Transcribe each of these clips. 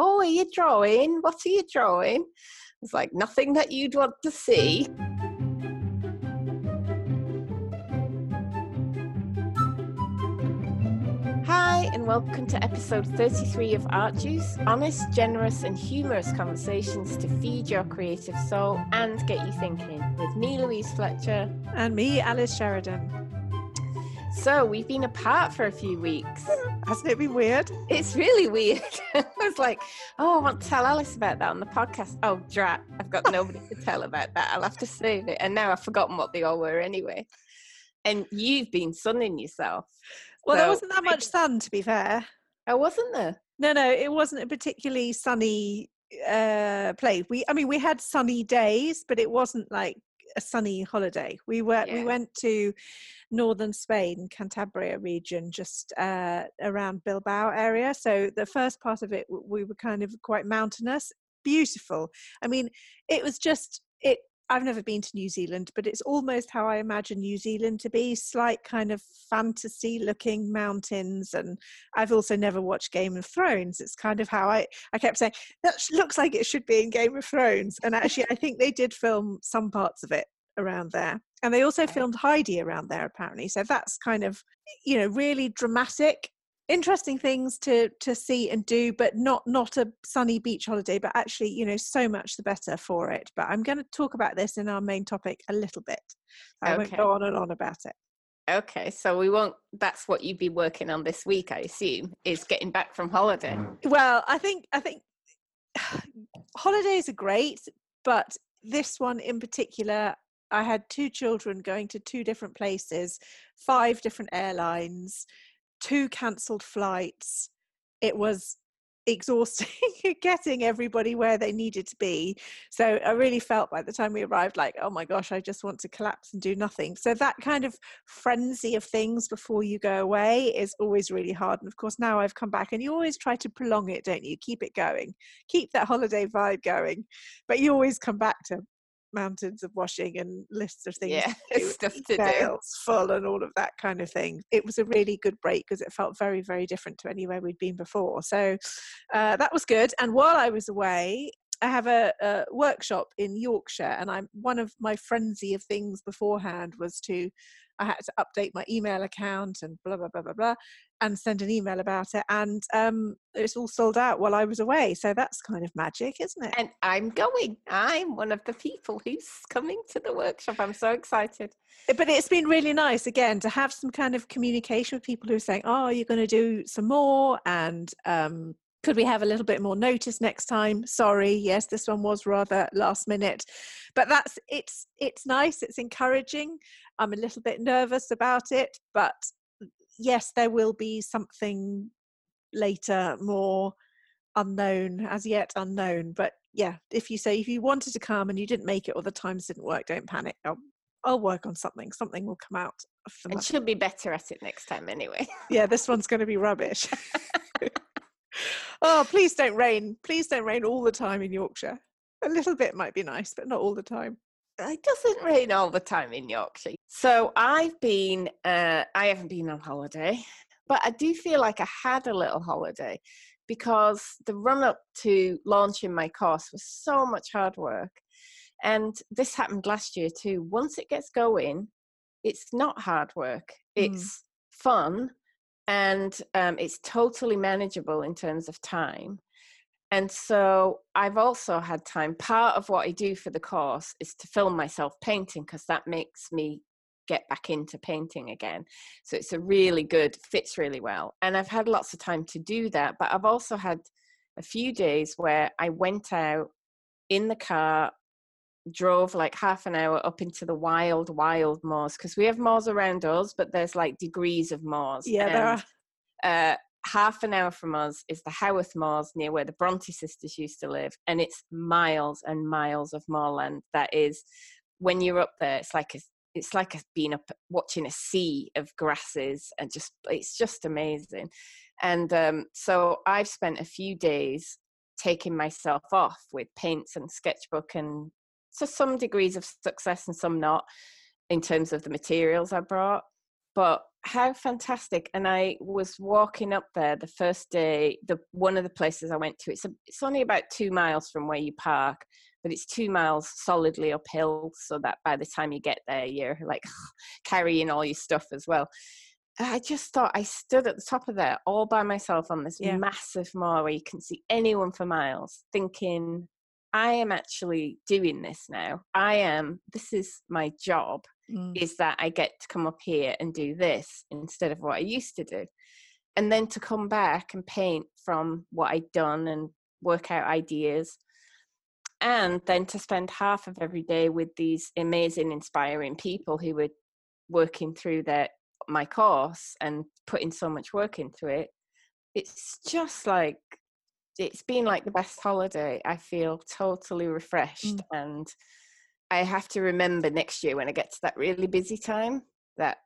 Oh, are you drawing? What are you drawing? It's like nothing that you'd want to see. Hi, and welcome to episode 33 of Art Juice honest, generous, and humorous conversations to feed your creative soul and get you thinking with me, Louise Fletcher. And me, Alice Sheridan. So, we've been apart for a few weeks. Hasn't it been weird? It's really weird. I was like, oh, I want to tell Alice about that on the podcast. Oh, drat, I've got nobody to tell about that. I'll have to save it. And now I've forgotten what they all were anyway. And you've been sunning yourself. Well, So- there wasn't that much sun, to be fair. Oh, wasn't there? No, no, it wasn't a particularly sunny uh place. We, I mean, we had sunny days, but it wasn't like a sunny holiday. We were, we went to northern Spain, Cantabria region, just uh, around Bilbao area. So the first part of it, we were kind of quite mountainous, beautiful. I mean, it was just it. I've never been to New Zealand, but it's almost how I imagine New Zealand to be slight kind of fantasy looking mountains. And I've also never watched Game of Thrones. It's kind of how I, I kept saying, that looks like it should be in Game of Thrones. And actually, I think they did film some parts of it around there. And they also filmed Heidi around there, apparently. So that's kind of, you know, really dramatic interesting things to to see and do but not not a sunny beach holiday but actually you know so much the better for it but i'm going to talk about this in our main topic a little bit i won't go on and on about it Okay, so we won't. That's what you'd be working on this week, I assume, is getting back from holiday. well i think i think holidays are great but this one in particular i had two children going to two different places five different airlines two cancelled flights it was exhausting getting everybody where they needed to be. So i really felt by the time we arrived like oh my gosh i just want to collapse and do nothing. So that kind of frenzy of things before you go away is always really hard and of course now i've come back and you always try to prolong it don't you? Keep it going. Keep that holiday vibe going but you always come back to mountains of washing and lists of things Yeah, to do, stuff to do. full and all of that kind of thing. It was a really good break because it felt very, very different to anywhere we'd been before. So uh, that was good. And while I was away, I have a, a workshop in Yorkshire, and I'm one of my frenzy of things beforehand was to I had to update my email account and blah blah blah blah blah, and send an email about it. And um, it's all sold out while I was away, so that's kind of magic, isn't it? And I'm going. I'm one of the people who's coming to the workshop. I'm so excited. Uh, but it's been really nice again to have some kind of communication with people who are saying oh you're going to do some more and um could we have a little bit more notice next time? Sorry yes this one was rather last minute. But that's it's it's nice it's encouraging. I'm a little bit nervous about it but yes there will be something later more unknown as yet unknown. But yeah if you say if you wanted to come and you didn't make it or the times didn't work don't panic. I'll, I'll work on something. Something will come out And she'll be better at it next time anyway. yeah this one's going to be rubbish oh please don't rain please don't rain all the time in yorkshire a little bit might be nice but not all the time It doesn't rain all the time in Yorkshire. So I've been, uh, I haven't been on holiday, but I do feel like I had a little holiday because the run up to launching my course was so much hard work. And this happened last year too. Once it gets going, it's not hard work, Mm. it's fun and um, it's totally manageable in terms of time. And so I've also had time. Part of what I do for the course is to film myself painting because that makes me get back into painting again. So it's a really good, fits really well. And I've had lots of time to do that. But I've also had a few days where I went out in the car, drove like half an hour up into the wild, wild moors because we have moors around us, but there's like degrees of moors. yeah there are uh, half an hour from us is the Haworth Moors near where the Bronte sisters used to live, and it's miles and miles of moorland. That is, when you're up there, it's like a, it's like a, being up watching a sea of grasses, and just it's just amazing. And um, so I've spent a few days taking myself off with paints and sketchbook, and to some degrees of success and some not in terms of the materials I brought. But how fantastic! And I was walking up there the first day. The one of the places I went to. It's a, it's only about two miles from where you park, but it's two miles solidly uphill. So that by the time you get there, you're like carrying all your stuff as well. I just thought I stood at the top of there all by myself on this yeah. massive moor where you can see anyone for miles, thinking, I am actually doing this now. I am, this is my job, mm. is that I get to come up here and do this instead of what I used to do. And then to come back and paint from what I'd done and work out ideas. And then to spend half of every day with these amazing, inspiring people who were working through their my course and putting so much work into it it's just like it's been like the best holiday i feel totally refreshed mm. and i have to remember next year when i get to that really busy time that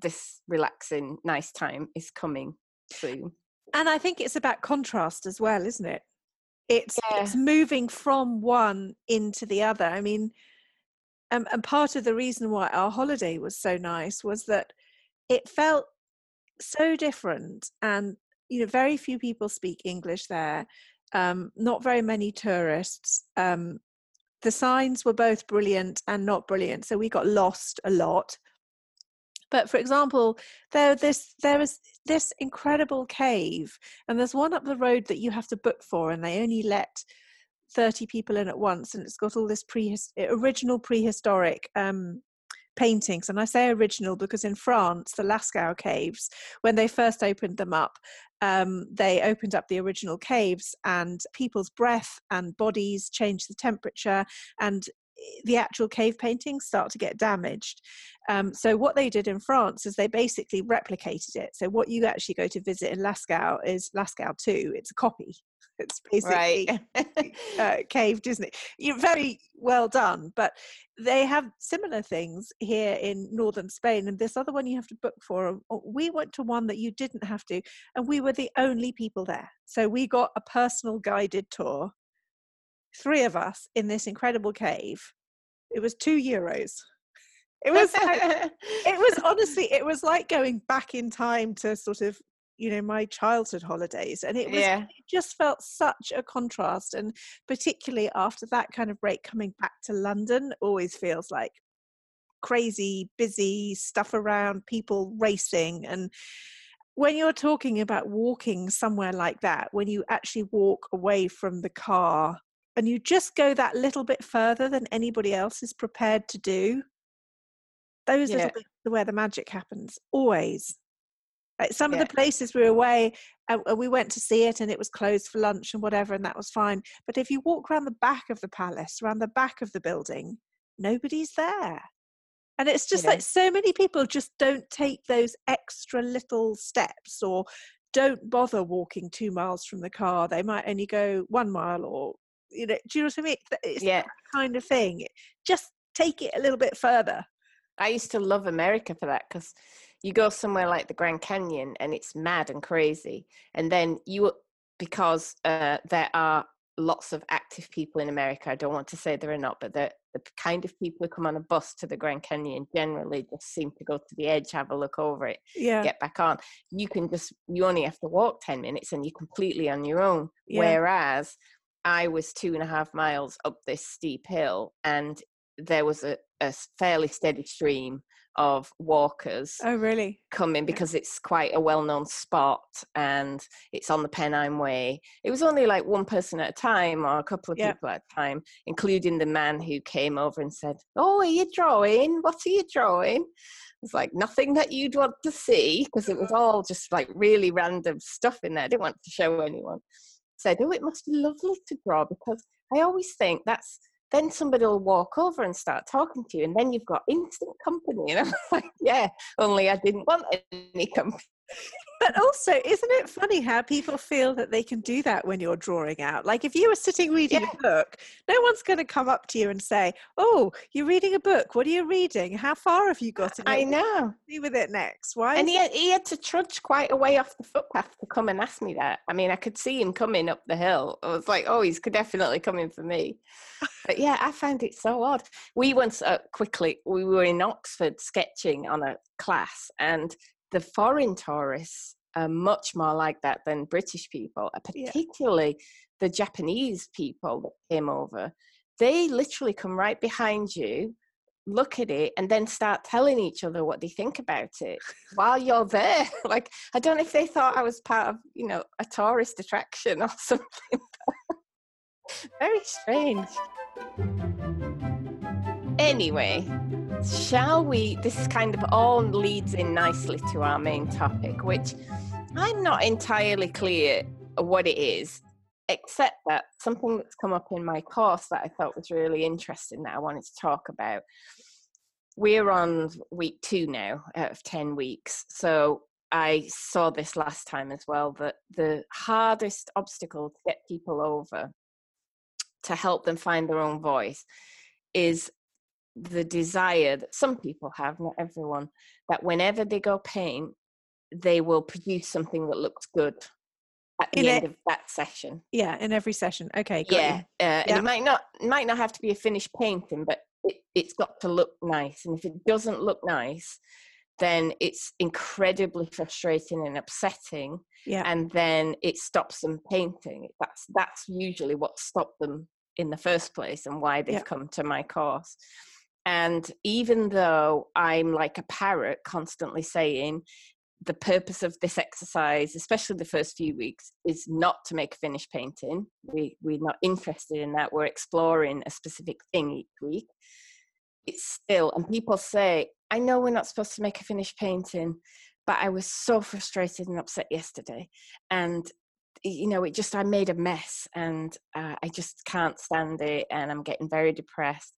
this relaxing nice time is coming soon and i think it's about contrast as well isn't it it's yeah. it's moving from one into the other i mean um, and part of the reason why our holiday was so nice was that it felt so different and you know very few people speak english there um, not very many tourists um, the signs were both brilliant and not brilliant so we got lost a lot. But for example there this there is this incredible cave and there's one up the road that you have to book for and they only let 30 people in at once and it's got all this pre original prehistoric um, paintings. And I say original because in France, the Lascaux caves, when they first opened them up, um, they opened up the original caves and people's breath and bodies changed the temperature and the actual cave paintings start to get damaged. Um, so what they did in France is they basically replicated it. So what you actually go to visit in Lascaux is Lascaux 2. It's a copy. It's basically right. uh, caved, isn't it? You're very well done. But they have similar things here in northern Spain, and this other one you have to book for. Oh, we went to one that you didn't have to, and we were the only people there. So we got a personal guided tour three of us in this incredible cave. It was two euros. It was it was honestly it was like going back in time to sort of you know my childhood holidays and it was yeah. it just felt such a contrast and particularly after that kind of break coming back to london always feels like crazy busy stuff around people racing and when you're talking about walking somewhere like that when you actually walk away from the car and you just go that little bit further than anybody else is prepared to do those yeah. little bits are where the magic happens always like some yeah. of the places we were away and we went to see it and it was closed for lunch and whatever and that was fine. But if you walk around the back of the palace around the back of the building nobody's there. And it's just like so many people just don't take those extra little steps or don't bother walking two miles from the car. They might only go one mile or you know do you know what i mean? It's yeah. kind of thing. Just take it a little bit further. I used to love america for that because you go somewhere like the grand canyon and it's mad and crazy and then you because uh, there are lots of active people in america i don't want to say there are not but the, the kind of people who come on a bus to the grand canyon generally just seem to go to the edge have a look over it yeah. get back on. You can just you only have to walk 10 minutes and you're completely on your own. Yeah. whereas I was two and a half miles up this steep hill, and there was a, a fairly steady stream of walkers. Oh, really? Coming because it's quite a well known spot and it's on the Pennine Way. It was only like one person at a time or a couple of people at a time, including the man who came over and said, Oh, are you drawing? What are you drawing? It's like nothing that you'd want to see because it was mm-hmm. all just like really random stuff in there. I didn't want to show anyone said, Oh, it must be lovely to draw because I always think that's then somebody will walk over and start talking to you, and then you've got instant company. And I'm like, Yeah, only I didn't want any company but also, isn't it funny how people feel that they can do that when you're drawing out? Like, if you were sitting reading yeah. a book, no one's going to come up to you and say, "Oh, you're reading a book. What are you reading? How far have you got in it? I know. Do with it next? Why?" And he had, he had to trudge quite a way off the footpath to come and ask me that. I mean, I could see him coming up the hill. I was like, "Oh, he's definitely coming for me." but yeah, I found it so odd. We once uh, quickly we were in Oxford sketching on a class, and the foreign tourists are much more like that than British people, uh, particularly yeah. the Japanese people that came over. They literally come right behind you, look at it, and then start telling each other what they think about it while you're there. like, I don't know if they thought I was part of, you know, a tourist attraction or something. Very strange. Anyway, shall we? This kind of all leads in nicely to our main topic, which I'm not entirely clear what it is, except that something that's come up in my course that I thought was really interesting that I wanted to talk about. We're on week two now out of 10 weeks. So I saw this last time as well that the hardest obstacle to get people over to help them find their own voice is the desire that some people have, not everyone, that whenever they go paint, they will produce something that looks good at the in end of that session. Yeah, in every session. Okay, yeah, uh, yeah. it might not might not have to be a finished painting, but it, it's got to look nice. And if it doesn't look nice, then it's incredibly frustrating and upsetting. Yeah. And then it stops them painting. That's that's usually what stopped them in the first place and why they've yeah. come to my course. And even though I'm like a parrot constantly saying, the purpose of this exercise, especially the first few weeks, is not to make a finished painting. We, we're not interested in that. We're exploring a specific thing each week. It's still, and people say, I know we're not supposed to make a finished painting, but I was so frustrated and upset yesterday. And you know, it just, I made a mess and uh, I just can't stand it and I'm getting very depressed.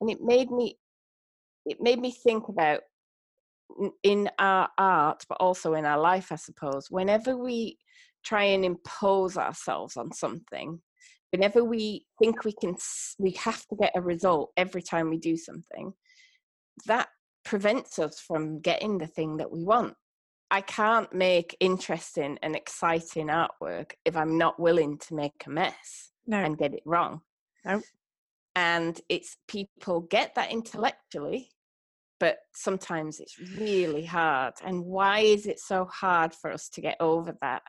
And it made me, it made me think about in our art, but also in our life, I suppose, whenever we try and impose ourselves on something, whenever we think we can, we have to get a result every time we do something, that prevents us from getting the thing that we want. I can't make interesting and exciting artwork if I'm not willing to make a mess no. and get it wrong. No. And it's people get that intellectually, but sometimes it's really hard. And why is it so hard for us to get over that?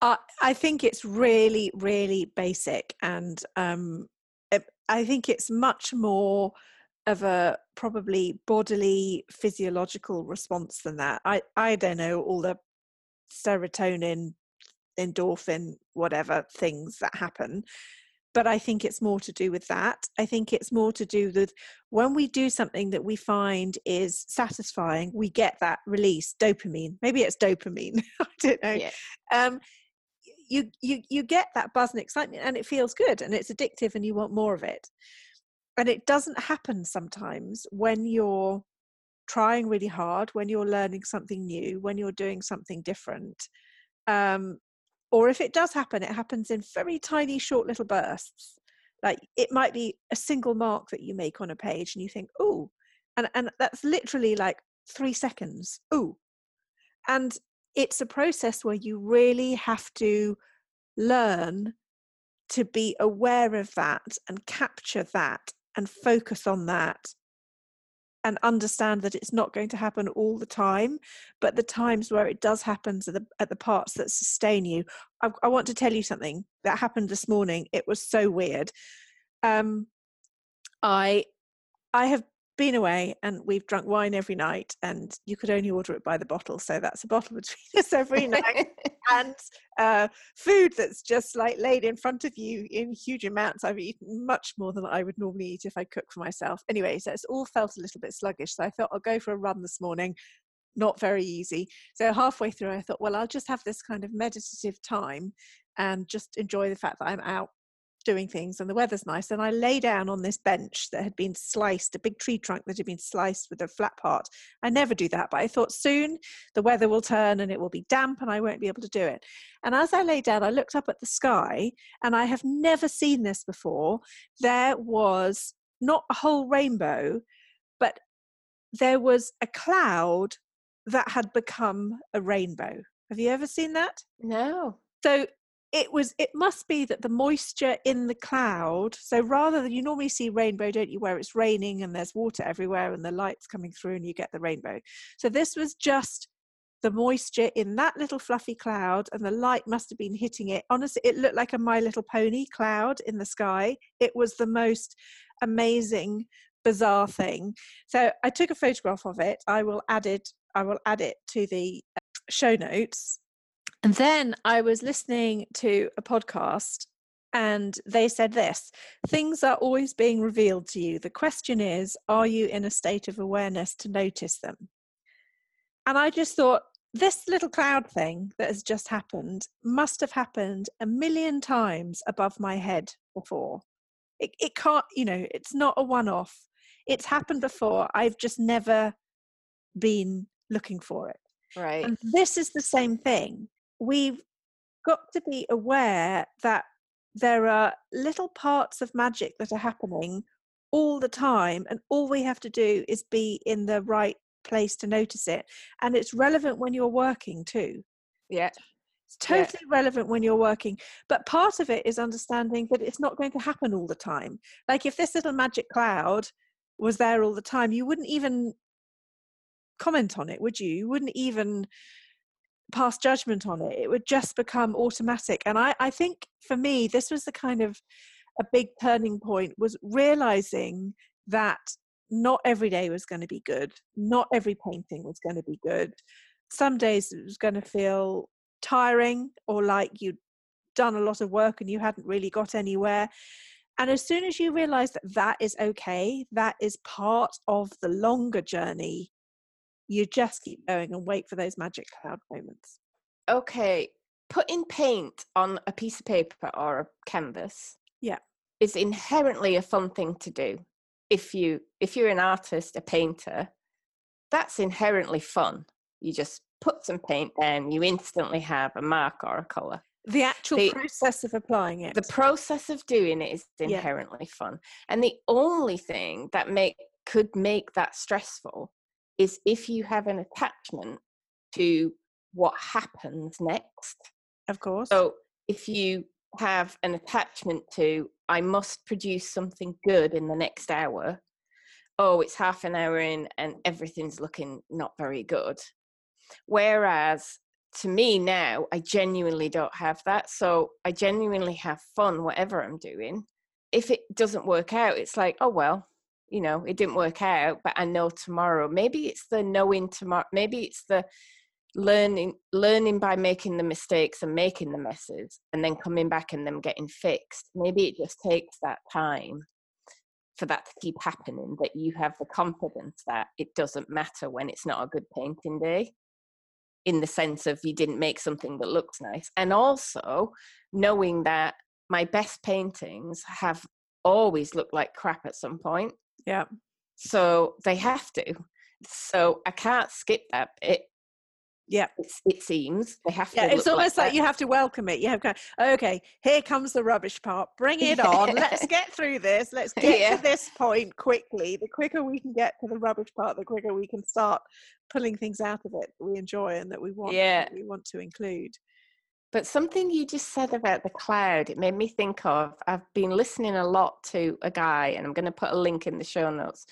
Uh, I think it's really, really basic. And um, I think it's much more of a probably bodily physiological response than that. I, I don't know all the serotonin, endorphin, whatever things that happen. But I think it's more to do with that. I think it's more to do with when we do something that we find is satisfying, we get that release, dopamine. Maybe it's dopamine. I don't know. Yeah. Um, you you you get that buzz and excitement and it feels good and it's addictive and you want more of it and it doesn't happen sometimes when you're trying really hard when you're learning something new when you're doing something different um, or if it does happen it happens in very tiny short little bursts. Like it might be a single mark that you make on a page and you think oh and and that's literally like three seconds oh and it's a process where you really have to learn to be aware of that and capture that and focus on that and understand that it's not going to happen all the time but the times where it does happen at the, at the parts that sustain you I, I want to tell you something that happened this morning it was so weird. Um, i i have been away and we've drunk wine every night and you could only order it by the bottle so that's a bottle between us every night and uh, food that's just like laid in front of you in huge amounts. I've eaten much more than i would normally eat if i cook for myself. Anyway so it's all felt a little bit sluggish so i thought i'll go for a run this morning. Not very easy. So halfway through i thought well i'll just have this kind of meditative time and just enjoy the fact that i'm out doing things and the weather's nice and i lay down on this bench that had been sliced a big tree trunk that had been sliced with a flat part. I never do that but i thought soon the weather will turn and it will be damp and i won't be able to do it. And as i lay down i looked up at the sky and i have never seen this before. There was not a whole rainbow but there was a cloud that had become a rainbow. Have you ever seen that? No. So it was it must be that the moisture in the cloud so rather than you normally see rainbow don't you where it's raining and there's water everywhere and the lights coming through and you get the rainbow so this was just the moisture in that little fluffy cloud and the light must have been hitting it. Honestly, it looked like a My Little Pony cloud in the sky. It was the most amazing, bizarre thing. So I took a photograph of it. I will add it. I will add it to the uh, show notes. And then I was listening to a podcast and they said this things are always being revealed to you. The question is, are you in a state of awareness to notice them? And I just thought, this little cloud thing that has just happened must have happened a million times above my head before. It, it can't, you know, it's not a one off. It's happened before. I've just never been looking for it. Right. And this is the same thing. We've got to be aware that there are little parts of magic that are happening all the time, and all we have to do is be in the right place to notice it. And it's relevant when you're working too. Yeah. It's totally yeah. relevant when you're working. But part of it is understanding that it's not going to happen all the time. Like if this little magic cloud was there all the time, you wouldn't even comment on it, would you? You wouldn't even pass judgment on it. It would just become automatic. And I, I think for me, this was the kind of a big turning point was realizing that not every day was going to be good. Not every painting was going to be good. Some days it was going to feel tiring or like you'd done a lot of work and you hadn't really got anywhere. And as soon as you realize that that is okay, that is part of the longer journey, you just keep going and wait for those magic cloud moments. Okay, putting paint on a piece of paper or a canvas yeah. is inherently a fun thing to do. If you if you're an artist a painter that's inherently fun. You just put some paint down you instantly have a mark or a color. The actual the, process of applying it. the process of doing it is inherently yeah. fun. And the only thing that make could make that stressful is if you have an attachment to what happens next of course so if you have an attachment to I must produce something good in the next hour. Oh, it's half an hour in and everything's looking not very good. Whereas to me now, I genuinely don't have that. So I genuinely have fun, whatever I'm doing. If it doesn't work out, it's like, oh, well, you know, it didn't work out, but I know tomorrow. Maybe it's the knowing tomorrow. Maybe it's the learning learning by making the mistakes and making the messes and then coming back and them getting fixed maybe it just takes that time for that to keep happening that you have the confidence that it doesn't matter when it's not a good painting day in the sense of you didn't make something that looks nice and also knowing that my best paintings have always looked like crap at some point yeah so they have to so i can't skip that bit yeah, it seems they have to. Yeah, it's almost like, like you have to welcome it. You have to, okay, here comes the rubbish part. Bring it yeah. on. Let's get through this. Let's get yeah. to this point quickly. The quicker we can get to the rubbish part, the quicker we can start pulling things out of it that we enjoy and that we want. Yeah, we want to include. But something you just said about the cloud, it made me think of. I've been listening a lot to a guy, and I'm going to put a link in the show notes.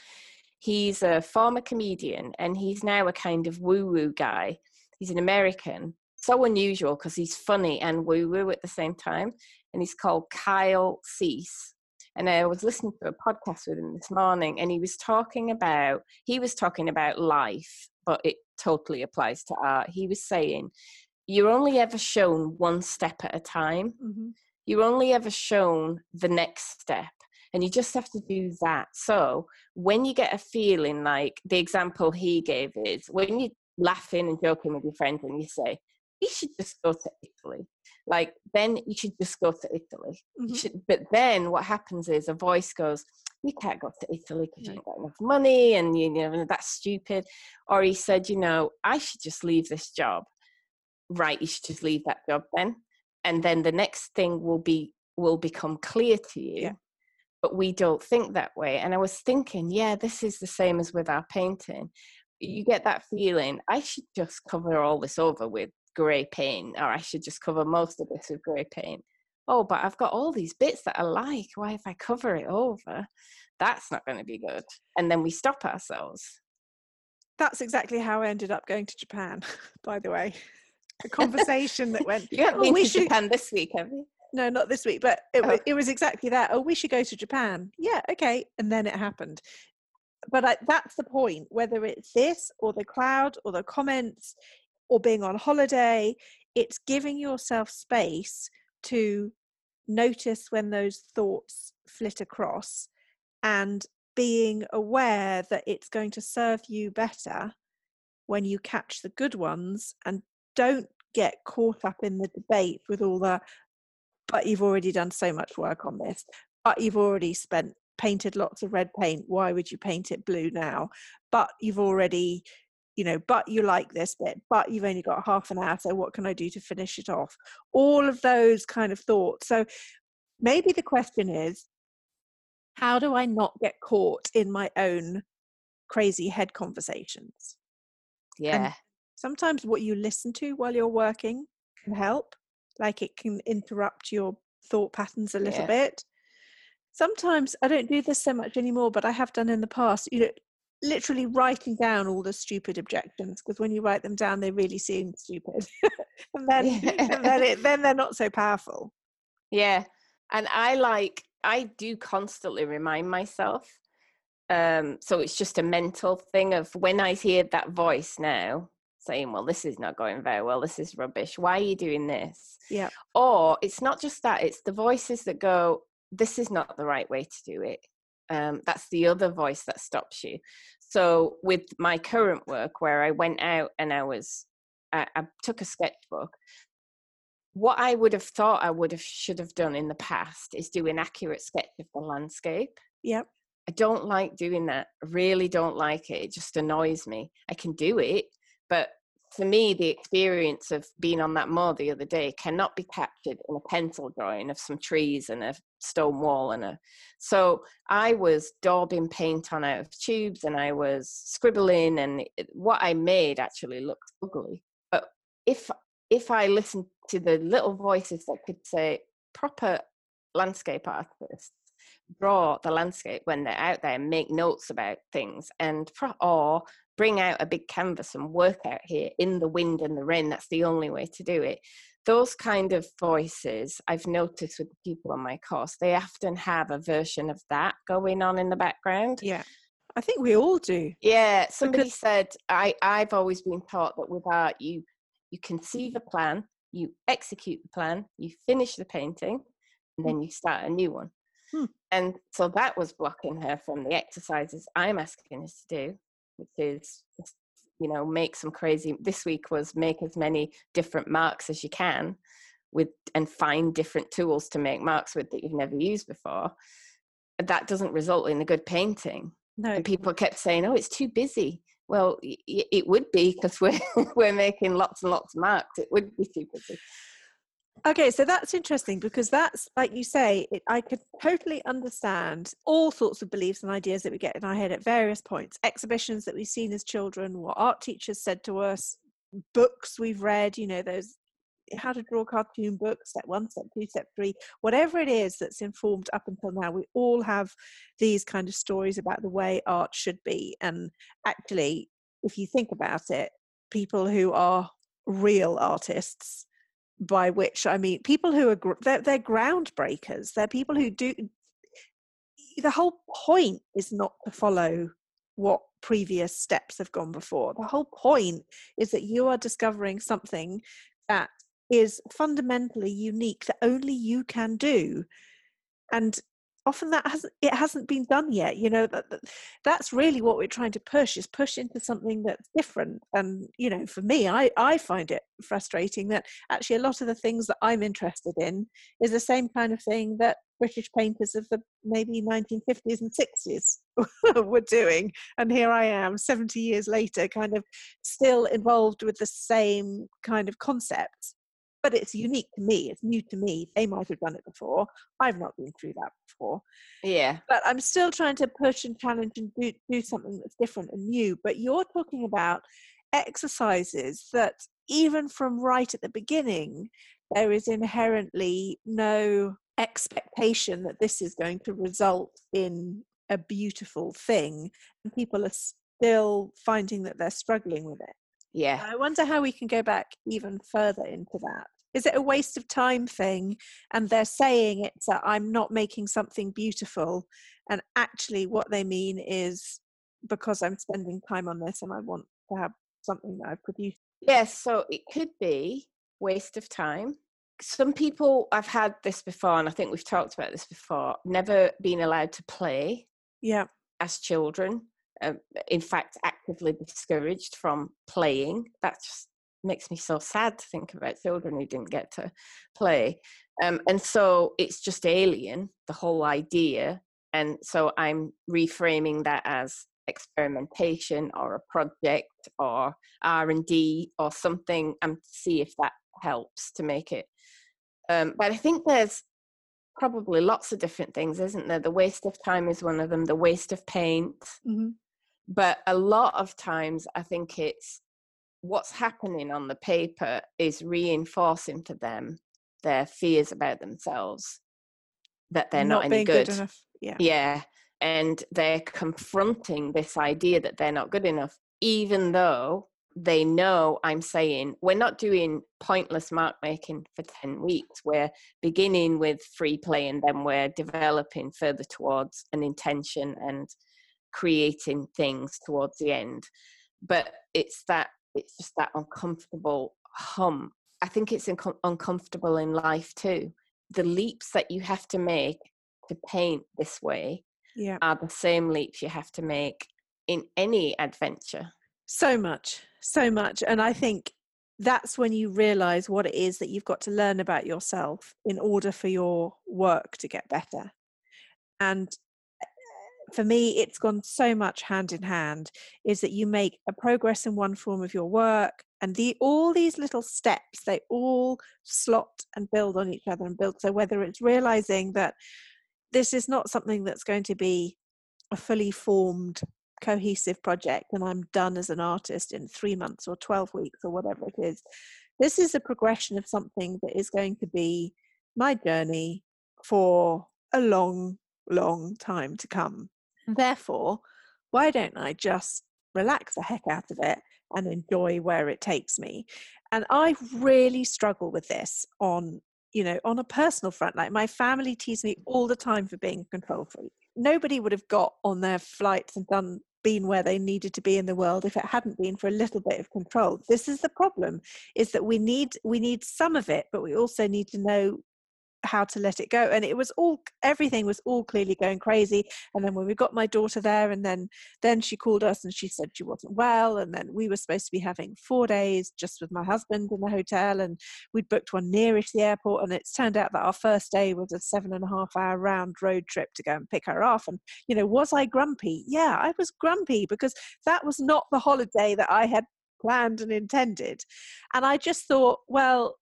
He's a former comedian, and he's now a kind of woo-woo guy He's an American, so unusual because he's funny and woo woo at the same time. And he's called Kyle Cease. And I was listening to a podcast with him this morning, and he was talking about he was talking about life, but it totally applies to art. He was saying, "You're only ever shown one step at a time. Mm-hmm. You're only ever shown the next step." and you just have to do that. So when you get a feeling like the example he gave is when you're laughing and joking with your friends and you say, you should just go to Italy. Like, then you should just go to Italy. Mm-hmm. Should, but then what happens is a voice goes, you can't go to Italy because you haven't got enough money and you know, that's stupid. Or he said, you know, I should just leave this job. Right, you should just leave that job then. And then the next thing will be will become clear to you. Yeah. But we don't think that way. And I was thinking, yeah, this is the same as with our painting you get that feeling i should just cover all this over with grey paint or i should just cover most of this with grey paint oh but i've got all these bits that i like why if i cover it over that's not going to be good and then we stop ourselves That's exactly how I ended up going to Japan, by the way. A conversation that went. You haven't "Oh, been we to should-" Japan this week, have you? No, not this week, but it, Oh. it was exactly that. Oh, we should go to Japan. Yeah, okay. And then it happened. But I, that's the point, whether it's this or the cloud or the comments or being on holiday, it's giving yourself space to notice when those thoughts flit across and being aware that it's going to serve you better when you catch the good ones and don't get caught up in the debate with all the but you've already done so much work on this. But you've already spent painted lots of red paint. Why would you paint it blue now? But you've already you know but you like this bit. But you've only got half an hour so what can i do to finish it off? All of those kind of thoughts. So maybe the question is how do i not get caught in my own crazy head conversations? Yeah. Sometimes what you listen to while you're working can help like it can interrupt your thought patterns a little Yeah. bit sometimes i don't do this so much anymore but i have done in the past you know literally writing down all the stupid objections because when you write them down they really seem stupid and then and then it then they're not so powerful Yeah. And I like, I do constantly remind myself. Um, so it's just a mental thing of when I hear that voice now saying, well, this is not going very well, this is rubbish, why are you doing this? Yeah. Or it's not just that, it's the voices that go, this is not the right way to do it. Um, that's the other voice that stops you. So with my current work, where I went out and I was, I, I took a sketchbook what I would have thought I would have should have done in the past is do an accurate sketch of the landscape. Yep. I don't like doing that. I really don't like it. It just annoys me. I can do it, but for me, the experience of being on that moor the other day cannot be captured in a pencil drawing of some trees and a stone wall and a. So I was daubing paint on out of tubes and I was scribbling, and what I made actually looked ugly. But if if I listened to the little voices that could say proper landscape artists draw the landscape when they're out there and make notes about things and or bring out a big canvas and work out here in the wind and the rain that's the only way to do it. Those kind of voices i've noticed with people on my course they often have a version of that going on in the background. Yeah i think we all do. Yeah somebody said i i've always been taught that with art you you conceive a plan you execute the plan you finish the painting and then you start a new one. Hmm. and so that was blocking her from the exercises i'm asking her to do which is you know make some crazy this week was make as many different marks as you can with and find different tools to make marks with that you've never used before that doesn't result in a good painting no and people kept saying, "Oh, it's too busy." Well, it would be because we're we're making lots and lots of marks. It would be too busy. Okay, so that's interesting because that's like you say, it, I could totally understand all sorts of beliefs and ideas that we get in our head at various points. Exhibitions that we've seen as children, what art teachers said to us, books we've read, you know, those how to draw cartoon books, step one, step two, step three, whatever it is that's informed up until now, we all have these kind of stories about the way art should be. And actually, if you think about it, people who are real artists by which I mean people who are they're, they're groundbreakers. They're people who do. The whole point is not to follow what previous steps have gone before. The whole point is that you are discovering something that is fundamentally unique that only you can do, and often that hasn't it hasn't been done yet you know that, that that's really what we're trying to push is push into something that's different. And you know for me i i find it frustrating that actually a lot of the things that i'm interested in is the same kind of thing that british painters of the maybe 1950s and 60s were doing. And here i am 70 years later kind of still involved with the same kind of concepts but it's unique to me it's new to me they might have done it before i've not been through that before Yeah, but I'm still trying to push and challenge and do, do something that's different and new. But you're talking about exercises that, even from right at the beginning, there is inherently no expectation that this is going to result in a beautiful thing. And people are still finding that they're struggling with it. Yeah. I wonder how we can go back even further into that. Is it a waste of time thing? And they're saying it's that I'm not making something beautiful. And actually, what they mean is because I'm spending time on this and I want to have something that I've produced. Yes. So it could be waste of time. Some people, I've had this before, and I think we've talked about this before, never been allowed to play. Yeah. As children. Uh, in fact, actively discouraged from playing. that's just makes me so sad to think about children who didn't get to play. Um, and so it's just alien, the whole idea. And so I'm reframing that as experimentation or a project or r&d or something and see if that helps to make it um, but i think there's probably lots of different things isn't there the waste of time is one of them the waste of paint mm-hmm. but a lot of times i think it's what's happening on the paper is reinforcing to them their fears about themselves that they're not, not any good. good yeah yeah and they're confronting this idea that they're not good enough, even though they know I'm saying we're not doing pointless mark making for 10 weeks. We're beginning with free play and then we're developing further towards an intention and creating things towards the end. But it's that, it's just that uncomfortable hum. I think it's inco- uncomfortable in life too. The leaps that you have to make to paint this way yeah. are the same leaps you have to make in any adventure. So much, so much. And I think that's when you realize what it is that you've got to learn about yourself in order for your work to get better. And for me, it's gone so much hand in hand is that you make a progress in one form of your work and the all these little steps they all slot and build on each other and build so whether it's realizing that this is not something that's going to be a fully formed cohesive project and I'm done as an artist in three months or 12 weeks or whatever it is. This is a progression of something that is going to be my journey for a long, long time to come. Therefore, why don't I just relax the heck out of it and enjoy where it takes me? And I really struggle with this on you know, on a personal front, like my family tease me all the time for being a control freak. Nobody would have got on their flights and done been where they needed to be in the world if it hadn't been for a little bit of control this is the problem is that we need we need some of it but we also need to know how to let it go and it was all everything was all clearly going crazy and then when we got my daughter there and then then she called us and she said she wasn't well and then we were supposed to be having four days just with my husband in the hotel and we'd booked one nearish the airport and it's turned out that our first day was a seven and a half hour round road trip to go and pick her off and you know was i grumpy? Yeah i was grumpy because that was not the holiday that i had planned and intended and i just thought well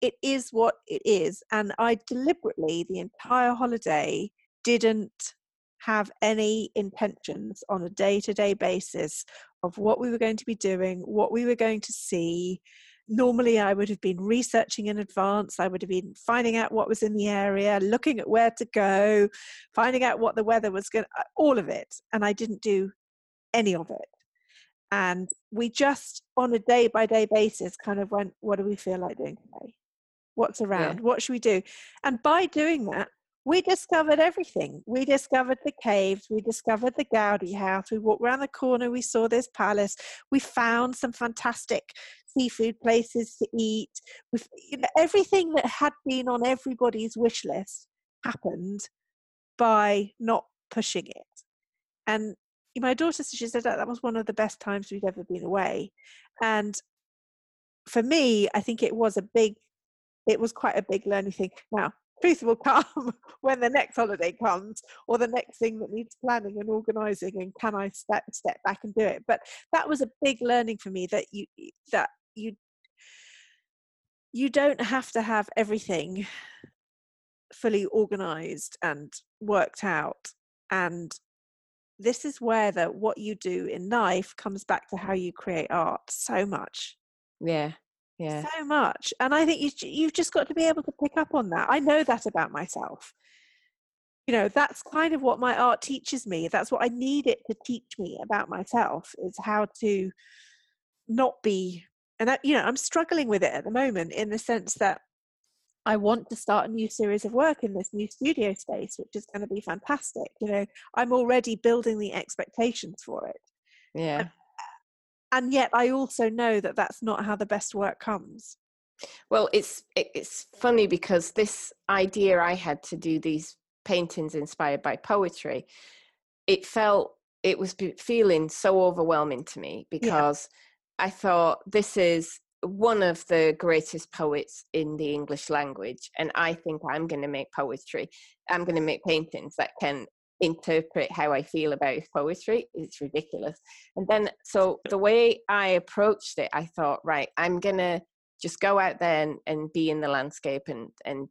it is what it is. And I deliberately, the entire holiday, didn't have any intentions on a day to day basis of what we were going to be doing, what we were going to see. Normally, I would have been researching in advance. I would have been finding out what was in the area, looking at where to go, finding out what the weather was going to, uh, all of it. And I didn't do any of it. And we just, on a day by day basis, kind of went, what do we feel like doing today? What's around, yeah. what should we do? And by doing that, we discovered everything. We discovered the caves, we discovered the Gaudi house, we walked around the corner, we saw this palace, we found some fantastic seafood places to eat. You know, everything that had been on everybody's wish list happened by not pushing it. And my daughter she said that that was one of the best times we'd ever been away. And for me, I think it was a big it was quite a big learning thing. Now, truth will come when the next holiday comes or the next thing that needs planning and organizing and can i step step back and do it. But that was a big learning for me that you that you you don't have to have everything fully organized and worked out. And this is where that what you do in life comes back to how you create art so much. Yeah yeah. so much and i think you, you've just got to be able to pick up on that. I know that about myself. You know that's kind of what my art teaches me that's what i need it to teach me about myself is how to not be and that you know i'm struggling with it at the moment in the sense that i want to start a new series of work in this new studio space which is going to be fantastic you know i'm already building the expectations for it. Yeah and, yet i also know that that's not how the best work comes well it's it's funny because this idea i had to do these paintings inspired by poetry, it felt it was feeling so overwhelming to me because yeah. I thought this is one of the greatest poets in the English language, and I think I'm going to make poetry. I'm going to make paintings that can interpret how I feel about his poetry. It's ridiculous. And then, so the way I approached it, I thought, right, I'm going to just go out there and, and be in the landscape and and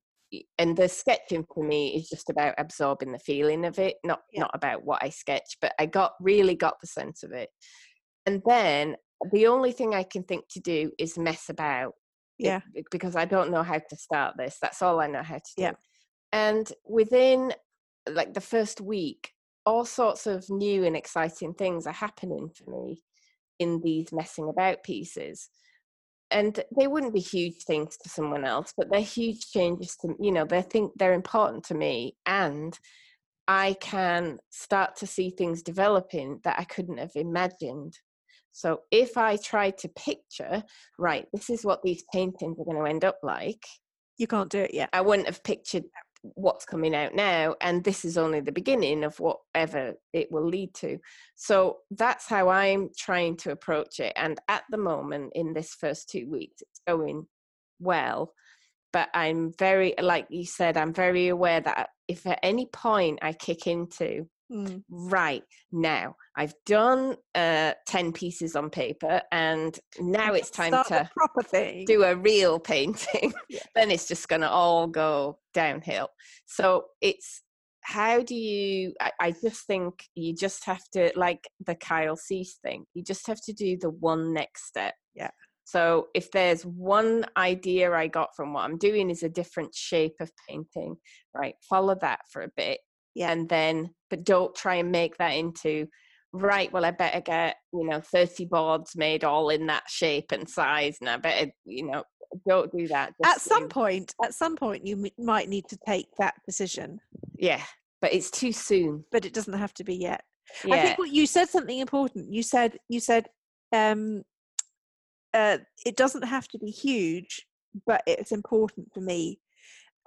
and the sketching for me is just about absorbing the feeling of it not yeah. not about what i sketch but i got really got the sense of it and then the only thing i can think to do is mess about yeah it, because i don't know how to start this that's all i know how to do yeah. and within like the first week all sorts of new and exciting things are happening for me in these messing about pieces and they wouldn't be huge things to someone else but they're huge changes to you know they think they're important to me and i can start to see things developing that i couldn't have imagined. So if i try to picture right this is what these paintings are going to end up like you can't do it yet. I wouldn't have pictured what's coming out now and this is only the beginning of whatever it will lead to. So that's how i'm trying to approach it and at the moment in this first two weeks it's going well but i'm very like you said i'm very aware that if at any point i kick into Mm. Right now, I've done uh, 10 pieces on paper, and now it's time to proper thing. do a real painting. Yeah. then it's just going to all go downhill. So it's how do you? I, I just think you just have to, like the Kyle Cease thing, you just have to do the one next step. Yeah. So if there's one idea I got from what I'm doing is a different shape of painting, right? Follow that for a bit yeah. and then but don't try and make that into right well i better get you know 30 boards made all in that shape and size and i better you know don't do that at some point at some point you m- might need to take that decision. Yeah but it's too soon. But it doesn't have to be yet. Yeah. i think what you said something important. You said you said um uh it doesn't have to be huge but it's important for me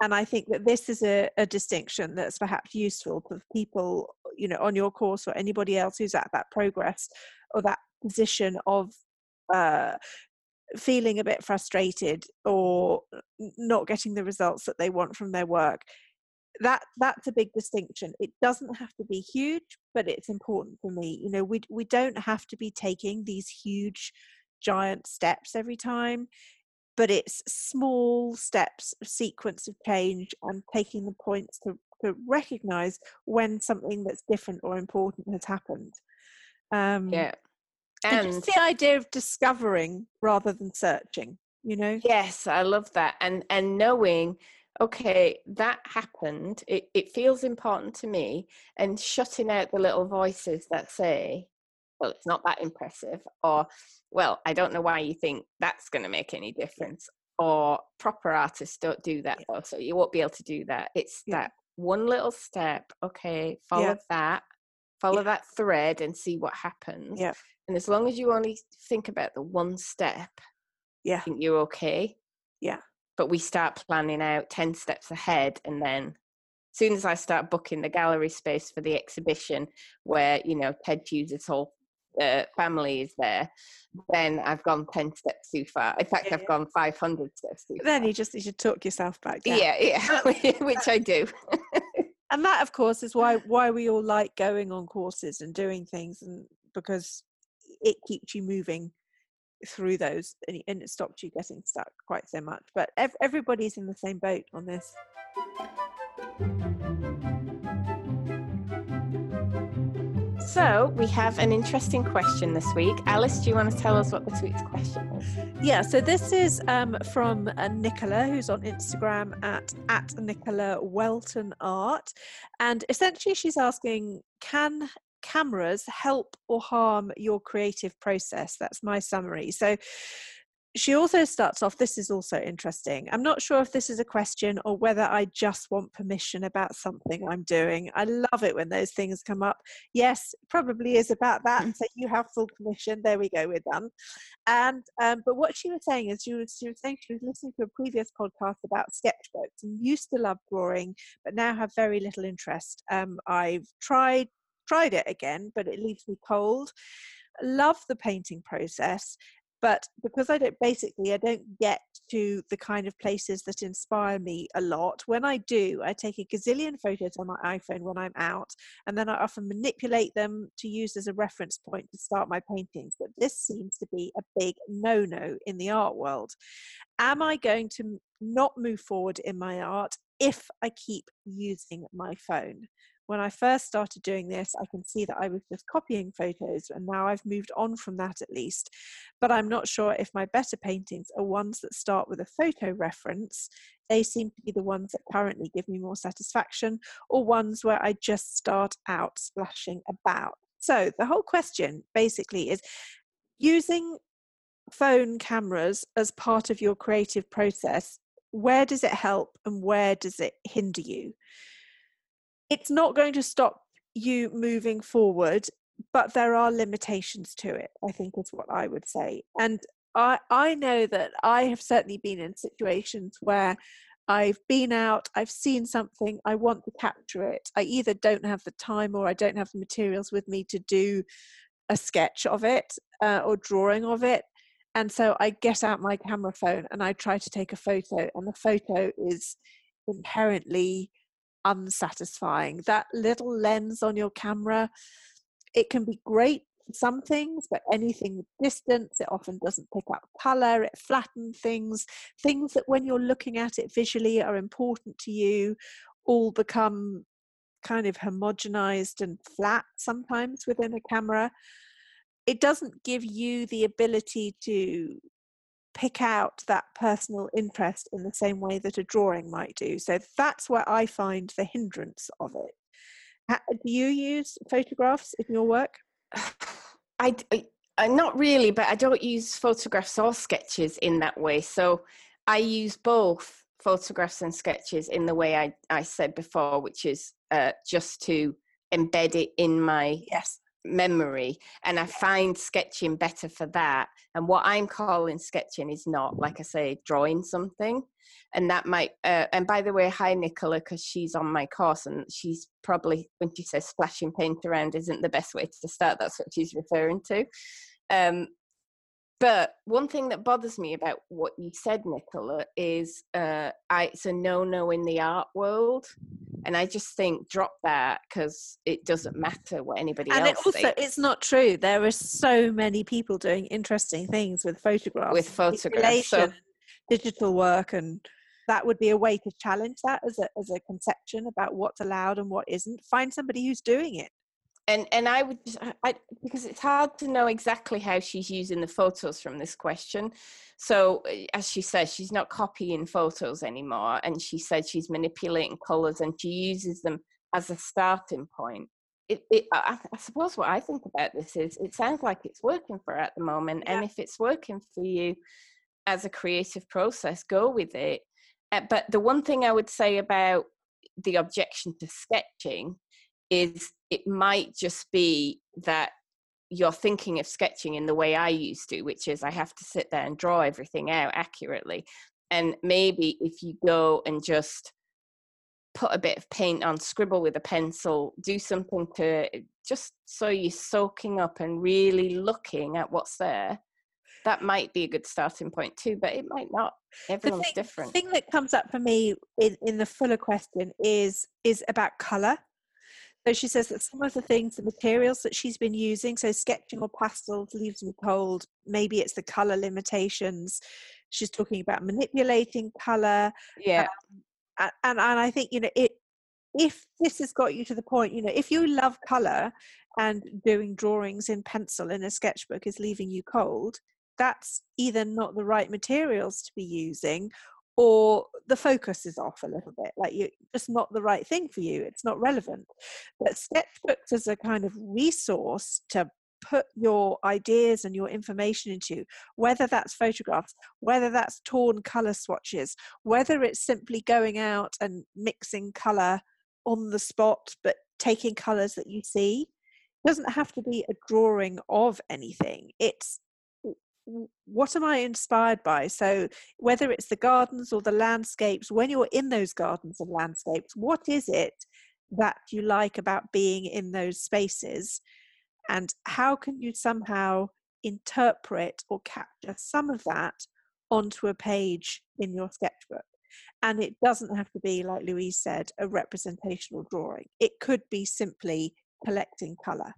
and I think that this is a, a, distinction that's perhaps useful for people, you know, on your course or anybody else who's at that progress or that position of uh, feeling a bit frustrated or not getting the results that they want from their work. That that's a big distinction. It doesn't have to be huge, but it's important for me. You know, we we don't have to be taking these huge, giant steps every time but it's small steps, sequence of change, and taking the points to, to recognize when something that's different or important has happened. Um, yeah. And, and the idea of discovering rather than searching, you know? Yes, I love that. And and knowing, okay, that happened. It it feels important to me, and shutting out the little voices that say, well, it's not that impressive, or well, I don't know why you think that's going to make any difference. Or proper artists don't do that though, so you won't be able to do that. It's yeah. that one little step. Okay, follow yeah. that, follow that thread, and see what happens. Yeah. And as long as you only think about the one step, yeah, I think you're okay. Yeah. But we start planning out ten steps ahead, and then as soon as I start booking the gallery space for the exhibition, where you know Ted Hughes' whole uh, family is there, then I've gone 10 steps too far. In fact, yeah. I've gone 500 steps too then far. you just need to talk yourself back down. Yeah, yeah, which I do. and that, of course, is why why we all like going on courses and doing things, and because it keeps you moving through those and, it stops you getting stuck quite so much. But ev- everybody's in the same boat on this. So we have an interesting question this week. Alice, do you want to tell us what this week's question is? Yeah, so this is um, from uh, Nicola, who's on Instagram at at Nicola Welton Art, and essentially she's asking, can cameras help or harm your creative process? That's my summary. So she also starts off this is also interesting i'm not sure if this is a question or whether i just want permission about something i'm doing. I love it when those things come up. Yes probably is about that so you have full permission. There we go we're done. And um, but what she was saying is she was, she was saying she was listening to a previous podcast about sketchbooks and used to love drawing but now have very little interest. Um, i've tried tried it again but it leaves me cold. Love the painting process but because i don't basically i don't get to the kind of places that inspire me a lot. When i do i take a gazillion photos on my iphone when i'm out and then i often manipulate them to use as a reference point to start my paintings but this seems to be a big no no in the art world. Am i going to not move forward in my art if i keep using my phone when I first started doing this, I can see that I was just copying photos, and now I've moved on from that at least. But I'm not sure if my better paintings are ones that start with a photo reference. They seem to be the ones that currently give me more satisfaction, or ones where I just start out splashing about. So the whole question basically is using phone cameras as part of your creative process where does it help and where does it hinder you it's not going to stop you moving forward but there are limitations to it i think is what i would say. And i i know that i have certainly been in situations where i've been out i've seen something i want to capture it. I either don't have the time or i don't have the materials with me to do a sketch of it uh, or drawing of it. And so i get out my camera phone and i try to take a photo and the photo is inherently unsatisfying. That little lens on your camera, it can be great for some things, but anything distance, it often doesn't pick up color, it flattens things. Things that when you're looking at it visually are important to you all become kind of homogenized and flat sometimes within a camera. It doesn't give you the ability to pick out that personal interest in the same way that a drawing might do. So that's where I find the hindrance of it. Do you use photographs in your work? I, I not really, but I don't use photographs or sketches in that way. So I use both photographs and sketches in the way I, I said before, which is uh, just to embed it in my yes memory and i find sketching better for that and what i'm calling sketching is not like i say drawing something and that might uh, and by the way hi nicola because she's on my course and she's probably when she says splashing paint around isn't the best way to start that's what she's referring to um, but one thing that bothers me about what you said, Nicola, is uh, I, it's a no-no in the art world, and I just think drop that because it doesn't matter what anybody and else. And it also, thinks. it's not true. There are so many people doing interesting things with photographs, with photographs, so, digital work, and that would be a way to challenge that as a as a conception about what's allowed and what isn't. Find somebody who's doing it and and I would I, because it's hard to know exactly how she's using the photos from this question. So eh, as she says, she's not copying photos anymore, and she said she's manipulating colors and she uses them as a starting point. It, it I, I, suppose what I think about this is it sounds like it's working for her at the moment, yeah. and if it's working for you as a creative process, go with it. Uh, but the one thing I would say about the objection to sketching is it might just be that you're thinking of sketching in the way I used to, which is I have to sit there and draw everything out accurately. And maybe if you go and just put a bit of paint on, scribble with a pencil, do something to eh, just so you're soaking up and really looking at what's there. That might be a good starting point too, but it might not. Everyone's the thing, different. The thing that comes up for me in, in the fuller question is is about color so she says that some of the things, the materials that she's been using, so sketching or pastels leaves me cold. Maybe it's the color limitations. She's talking about manipulating color. Yeah. Um, and, and I think, you know, it, if this has got you to the point, you know, if you love color and doing drawings in pencil in a sketchbook is leaving you cold, that's either not the right materials to be using or the focus is off a little bit like you just not the right thing for you it's not relevant. But sketchbooks as a kind of resource to put your ideas and your information into whether that's photographs whether that's torn color swatches whether it's simply going out and mixing color on the spot but taking colors that you see. It doesn't have to be a drawing of anything it's what am I inspired by? So, whether it's the gardens or the landscapes, when you're in those gardens and landscapes, what is it that you like about being in those spaces? And how can you somehow interpret or capture some of that onto a page in your sketchbook? And it doesn't have to be, like Louise said, a representational drawing. It could be simply collecting colour,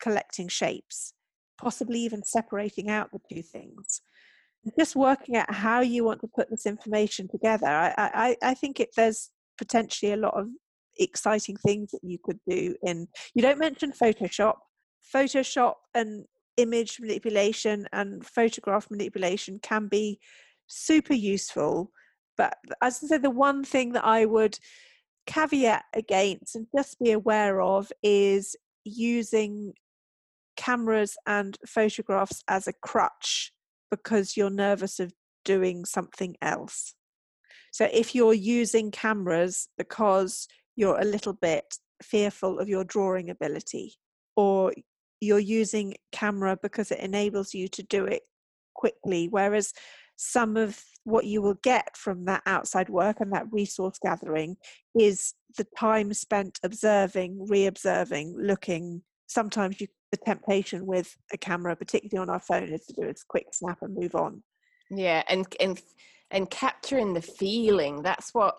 collecting shapes, possibly even separating out the two things. Just working out how you want to put this information together. I, I, I think it, there's potentially a lot of exciting things that you could do in you don't mention photoshop photoshop and image manipulation and photograph manipulation can be super useful but as i said the one thing that i would caveat against and just be aware of is using cameras and photographs as a crutch because you're nervous of doing something else. So if you're using cameras because you're a little bit fearful of your drawing ability, or you're using camera because it enables you to do it quickly, whereas some of what you will get from that outside work and that resource gathering is the time spent observing, re observing, looking. Sometimes you the temptation with a camera, particularly on our phone, is to do a quick snap and move on. Yeah, and and and capturing the feeling. That's what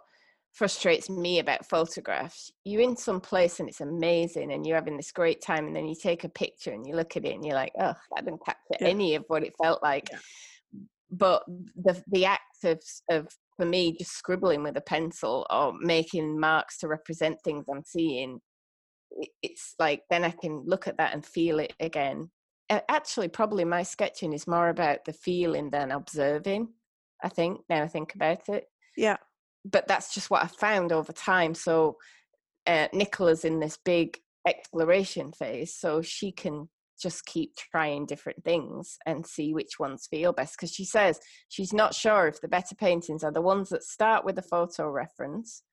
frustrates me about photographs. You're in some place and it's amazing, and you're having this great time, and then you take a picture and you look at it and you're like, oh, I didn't capture yeah. any of what it felt like. Yeah. But the the act of of for me just scribbling with a pencil or making marks to represent things I'm seeing it's like then I can look at that and feel it again. Actually, probably my sketching is more about the feeling than observing. I think now I think about it. Yeah. But that's just what I found over time. So uh, Nicola's in this big exploration phase, so she can just keep trying different things and see which ones feel best. Because she says she's not sure if the better paintings are the ones that start with a photo reference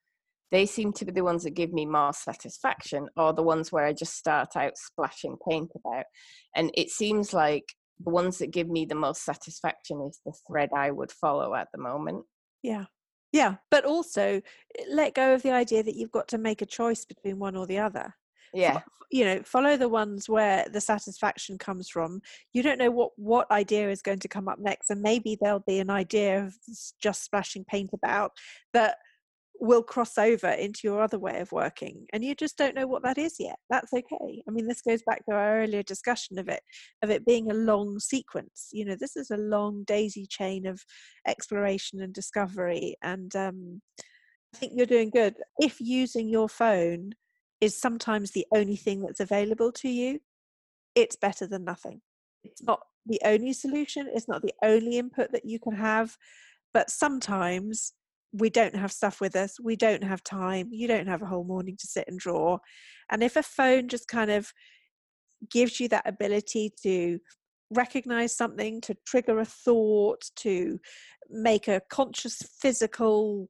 they seem to be the ones that give me more satisfaction or the ones where I just start out splashing paint about. And it seems like the ones that give me the most satisfaction is the thread I would follow at the moment. Yeah. Yeah. But also let go of the idea that you've got to make a choice between one or the other. Yeah. You know, follow the ones where the satisfaction comes from. You don't know what what idea is going to come up next, and maybe there'll be an idea of just splashing paint about that will cross over into your other way of working and you just don't know what that is yet. That's okay. I mean this goes back to our earlier discussion of it of it being a long sequence. You know this is a long daisy chain of exploration and discovery and um, i think you're doing good. If using your phone is sometimes the only thing that's available to you it's better than nothing. It's not the only solution it's not the only input that you can have but sometimes we don't have stuff with us, we don't have time, you don't have a whole morning to sit and draw. And if a phone just kind of gives you that ability to recognize something, to trigger a thought, to make a conscious physical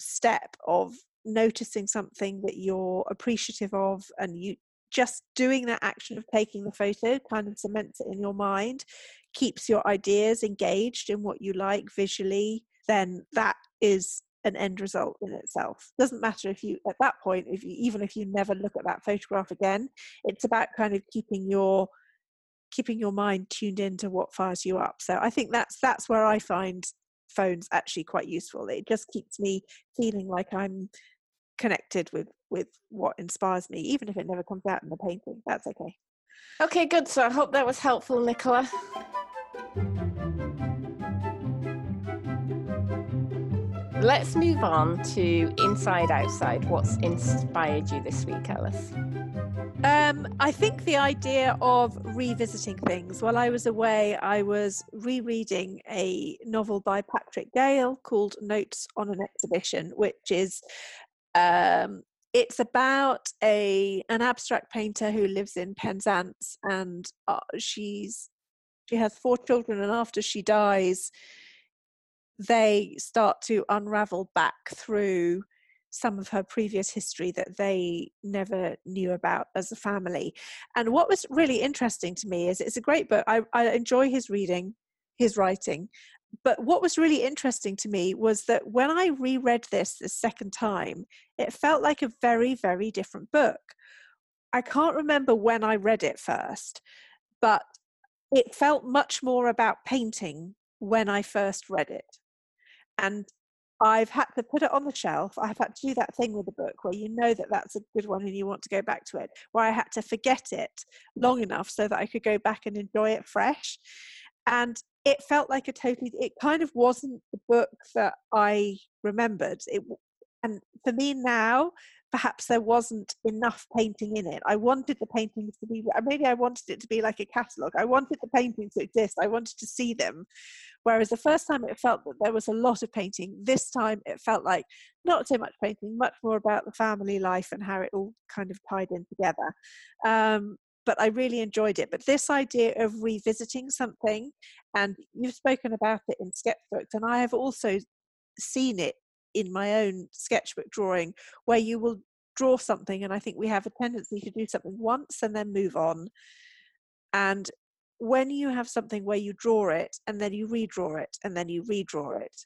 step of noticing something that you're appreciative of and you just doing that action of taking the photo kind of cements it in your mind keeps your ideas engaged in what you like visually then that is an end result in itself. Doesn't matter if you at that point if you even if you never look at that photograph again it's about kind of keeping your keeping your mind tuned into what fires you up. So i think that's that's where i find phones actually quite useful. It just keeps me feeling like i'm connected with with what inspires me even if it never comes out in the painting. That's okay. Okay good. So i hope that was helpful nicola let's move on to inside outside. What's inspired you this week, Alice? Um, I think the idea of revisiting things. While I was away, I was rereading a novel by Patrick Gale called Notes on an Exhibition, which is um, it's about a an abstract painter who lives in Penzance, and uh, she's she has four children, and after she dies, they start to unravel back through some of her previous history that they never knew about as a family. And what was really interesting to me is it's a great book. I, I enjoy his reading, his writing. But what was really interesting to me was that when I reread this the second time, it felt like a very, very different book. I can't remember when I read it first, but it felt much more about painting when I first read it. And I've had to put it on the shelf. I've had to do that thing with a book where you know that that's a good one and you want to go back to it, where I had to forget it long enough so that I could go back and enjoy it fresh. And it felt like a totally, it kind of wasn't the book that I remembered. It, and for me now, perhaps there wasn't enough painting in it. I wanted the paintings to be, maybe I wanted it to be like a catalogue. I wanted the paintings to exist. I wanted to see them. Whereas the first time it felt that there was a lot of painting, this time it felt like not so much painting, much more about the family life and how it all kind of tied in together. Um, but I really enjoyed it. But this idea of revisiting something, and you've spoken about it in sketchbooks, and I have also seen it in my own sketchbook drawing where you will draw something and i think we have a tendency to do something once and then move on. And when you have something where you draw it and then you redraw it and then you redraw it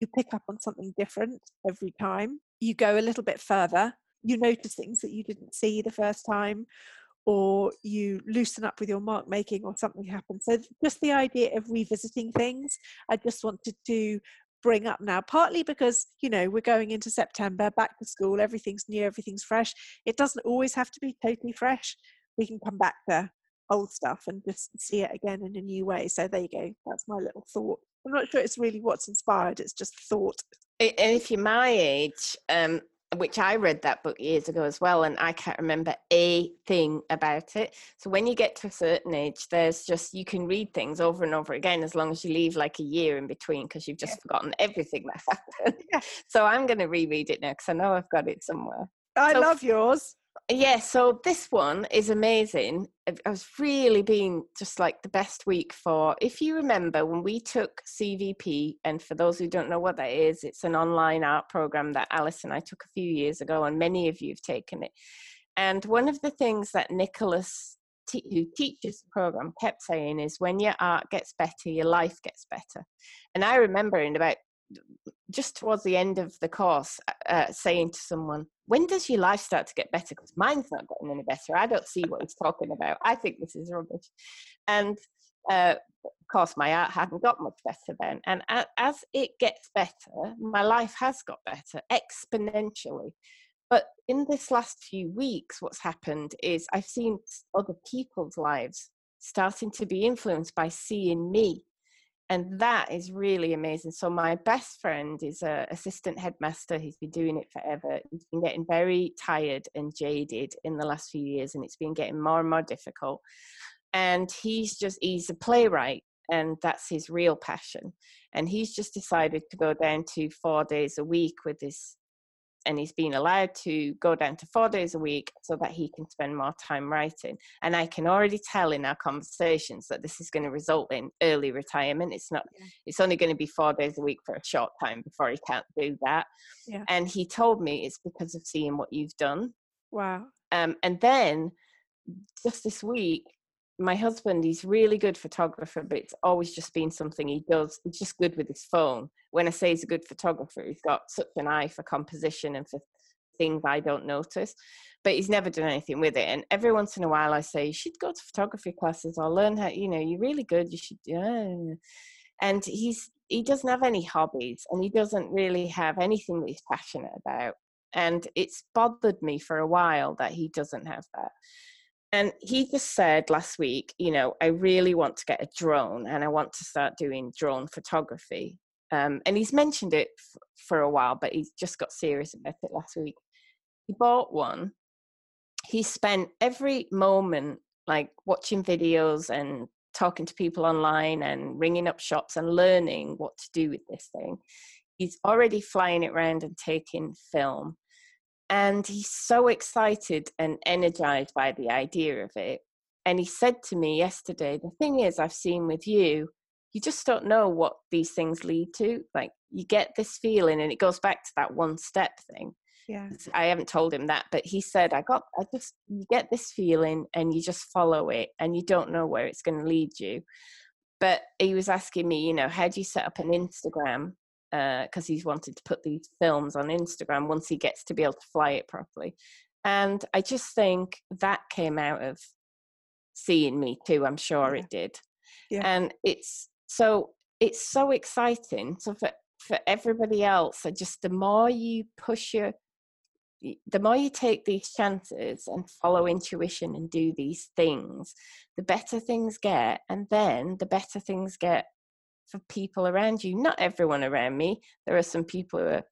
you pick up on something different every time. You go a little bit further you notice things that you didn't see the first time or you loosen up with your mark making or something happens. So just the idea of revisiting things i just wanted to bring up now partly because you know we're going into september back to school everything's new everything's fresh. It doesn't always have to be totally fresh. We can come back to old stuff and just see it again in a new way. So there you go that's my little thought. I'm not sure it's really what's inspired it's just thought. And if you're my age um which I read that book years ago as well, and I can't remember a thing about it. So when you get to a certain age, there's just you can read things over and over again as long as you leave like a year in between because you've just yeah. forgotten everything that happened. Yeah. So I'm going to reread it now because I know I've got it somewhere. I so, love yours yeah so this one is amazing. I was really being just like the best week for if you remember when we took cvp and for those who don't know what that is it's an online art program that alice and i took a few years ago and many of you have taken it. And one of the things that nicholas who teaches the program kept saying is when your art gets better your life gets better. And i remember in about just towards the end of the course uh, saying to someone when does your life start to get better? Because mine's not getting any better. I don't see what he's talking about. I think this is rubbish. And uh, of course, my art hadn't got much better then. And as it gets better, my life has got better exponentially. But in this last few weeks, what's happened is I've seen other people's lives starting to be influenced by seeing me and that is really amazing. So my best friend is a assistant headmaster he's been doing it forever. He's been getting very tired and jaded in the last few years and it's been getting more and more difficult. And he's just he's a playwright and that's his real passion. And he's just decided to go down to four days a week with his and he's been allowed to go down to four days a week so that he can spend more time writing. And I can already tell in our conversations that this is going to result in early retirement. It's not, yeah. it's only going to be four days a week for a short time before he can't do that. Yeah. And he told me it's because of seeing what you've done. Wow. Um, and then just this week, my husband, he's really good photographer, but it's always just been something he does. He's just good with his phone. When I say he's a good photographer, he's got such an eye for composition and for things I don't notice. But he's never done anything with it. And every once in a while, I say, you should go to photography classes or learn how, you know, you're really good. You should, yeah. And he's, he doesn't have any hobbies and he doesn't really have anything that he's passionate about. And it's bothered me for a while that he doesn't have that. And he just said last week, you know, I really want to get a drone and I want to start doing drone photography. um, and he's mentioned it f- for a while, but he's just got serious about it last week. He bought one. He spent every moment like watching videos and talking to people online and ringing up shops and learning what to do with this thing. He's already flying it around and taking film. And he's so excited and energized by the idea of it. And he said to me yesterday, The thing is, I've seen with you, you just don't know what these things lead to. Like you get this feeling, and it goes back to that one step thing. Yeah. I haven't told him that, but he said, I got, I just, you get this feeling and you just follow it and you don't know where it's going to lead you. But he was asking me, you know, how do you set up an Instagram? Because uh, he's wanted to put these films on Instagram once he gets to be able to fly it properly. And I just think that came out of seeing me too. I'm sure yeah. it did. Yeah. And it's so, it's so exciting. So for, for everybody else, just the more you push your the more you take these chances and follow intuition and do these things, the better things get. And then the better things get for people around you. Not everyone around me. There are some people who are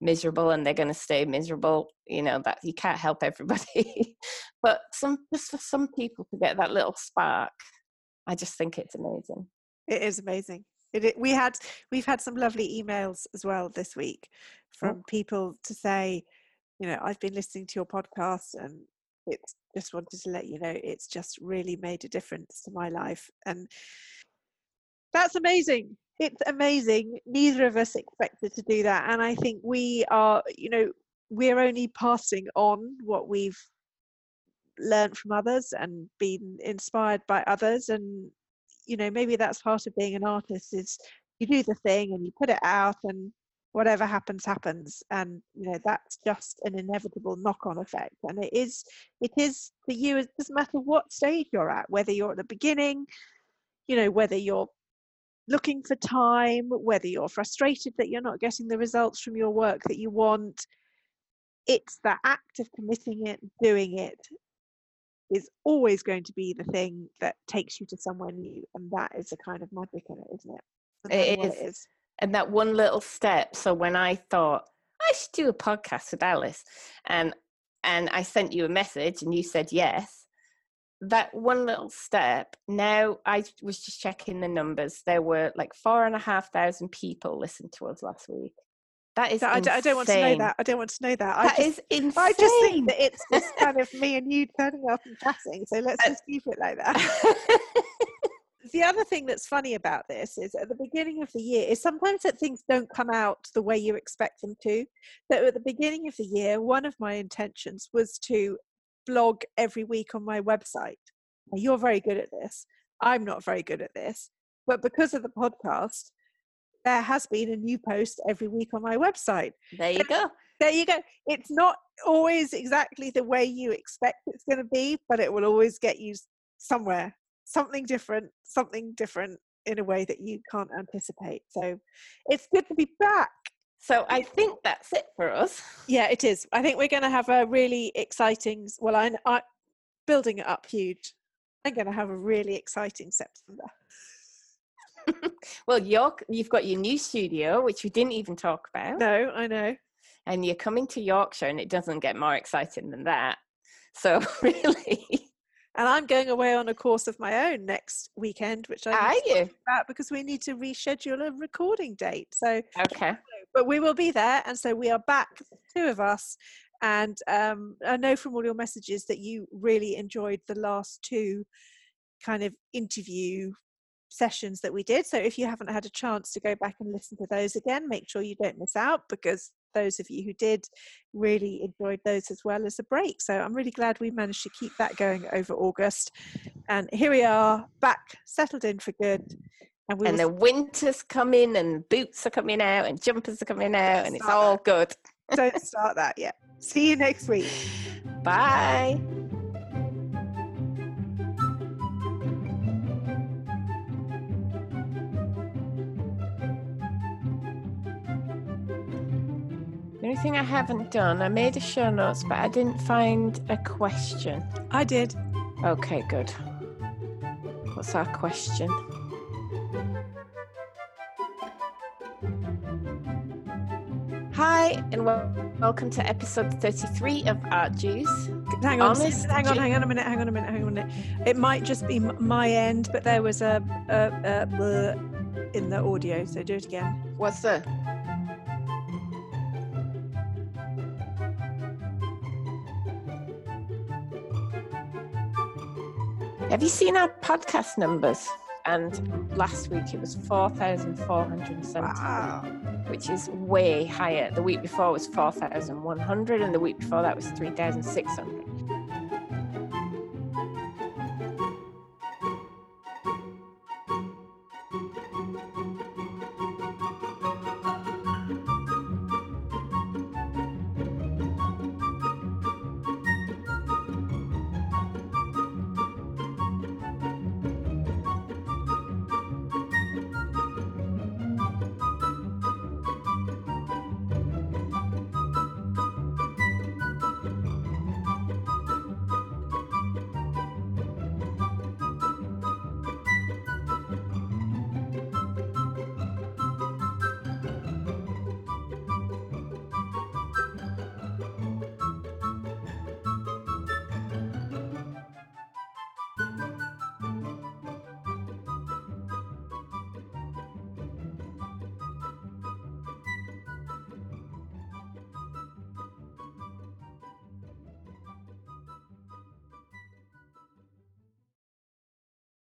miserable and they're going to stay miserable. You know, that you can't help everybody. but some just for some people to get that little spark, I just think it's amazing. It is amazing. It, it, we had we've had some lovely emails as well this week from oh. people to say you know, I've been listening to your podcast and it's just wanted to let you know it's just really made a difference to my life. And that's amazing. It's amazing. Neither of us expected to do that. And I think we are, you know, we're only passing on what we've learned from others and been inspired by others. And, you know, maybe that's part of being an artist is you do the thing and you put it out and whatever happens happens and you know that's just an inevitable knock-on effect and it is it is for you it doesn't matter what stage you're at whether you're at the beginning you know whether you're looking for time whether you're frustrated that you're not getting the results from your work that you want it's the act of committing it doing it is always going to be the thing that takes you to somewhere new and that is a kind of magic in it isn't it it is. it is and that one little step. So when I thought I should do a podcast with Alice, and and I sent you a message, and you said yes. That one little step. Now I was just checking the numbers. There were like four and a half thousand people listened to us last week. That is. I, I, don't want to know that. I don't want to know that. I just, is insane. I just think that it's just kind of me and you turning up and chatting. So let's uh, just keep it like that. the other thing that's funny about this is at the beginning of the year is sometimes that things don't come out the way you expect them to. So at the beginning of the year, one of my intentions was to blog every week on my website. You're very good at this. I'm not very good at this. But because of the podcast, there has been a new post every week on my website. There you go. There you go. It's not always exactly the way you expect it's going to be, but it will always get you somewhere something different, something different in a way that you can't anticipate. So it's good to be back. So I think that's it for us. Yeah, it is. I think we're going to have a really exciting. Well, I, I building it up huge. I'm going to have a really exciting September. well, York, you've got your new studio, which we didn't even talk about. No, I know. And you're coming to Yorkshire, and it doesn't get more exciting than that. So really, and I'm going away on a course of my own next weekend, which I are you about because we need to reschedule a recording date. So okay, but we will be there, and so we are back, two of us. And um, I know from all your messages that you really enjoyed the last two kind of interview sessions that we did. So if you haven't had a chance to go back and listen to those again, make sure you don't miss out because those of you who did really enjoyed those as well as a break. So I'm really glad we managed to keep that going over August. And here we are back, settled in for good. And, and the winter's coming and boots are coming out and jumpers are coming out and it's all that. good. Don't start that yet. See you next week. Bye. The thing I haven't done, I made a show notes, but I didn't find a question. I did. Okay, good. What's our question? Hi, and wel- welcome to episode 33 of Art Juice. Hang on, Honest hang on, hang on a minute, hang on a minute, hang on a minute. It might just be my end, but there was a, a, a bleh in the audio, so do it again. What's the? Have you seen our podcast numbers? And last week it was 4,470, Wow. which is way higher. The week before was 4,100, and the week before that was 3,600.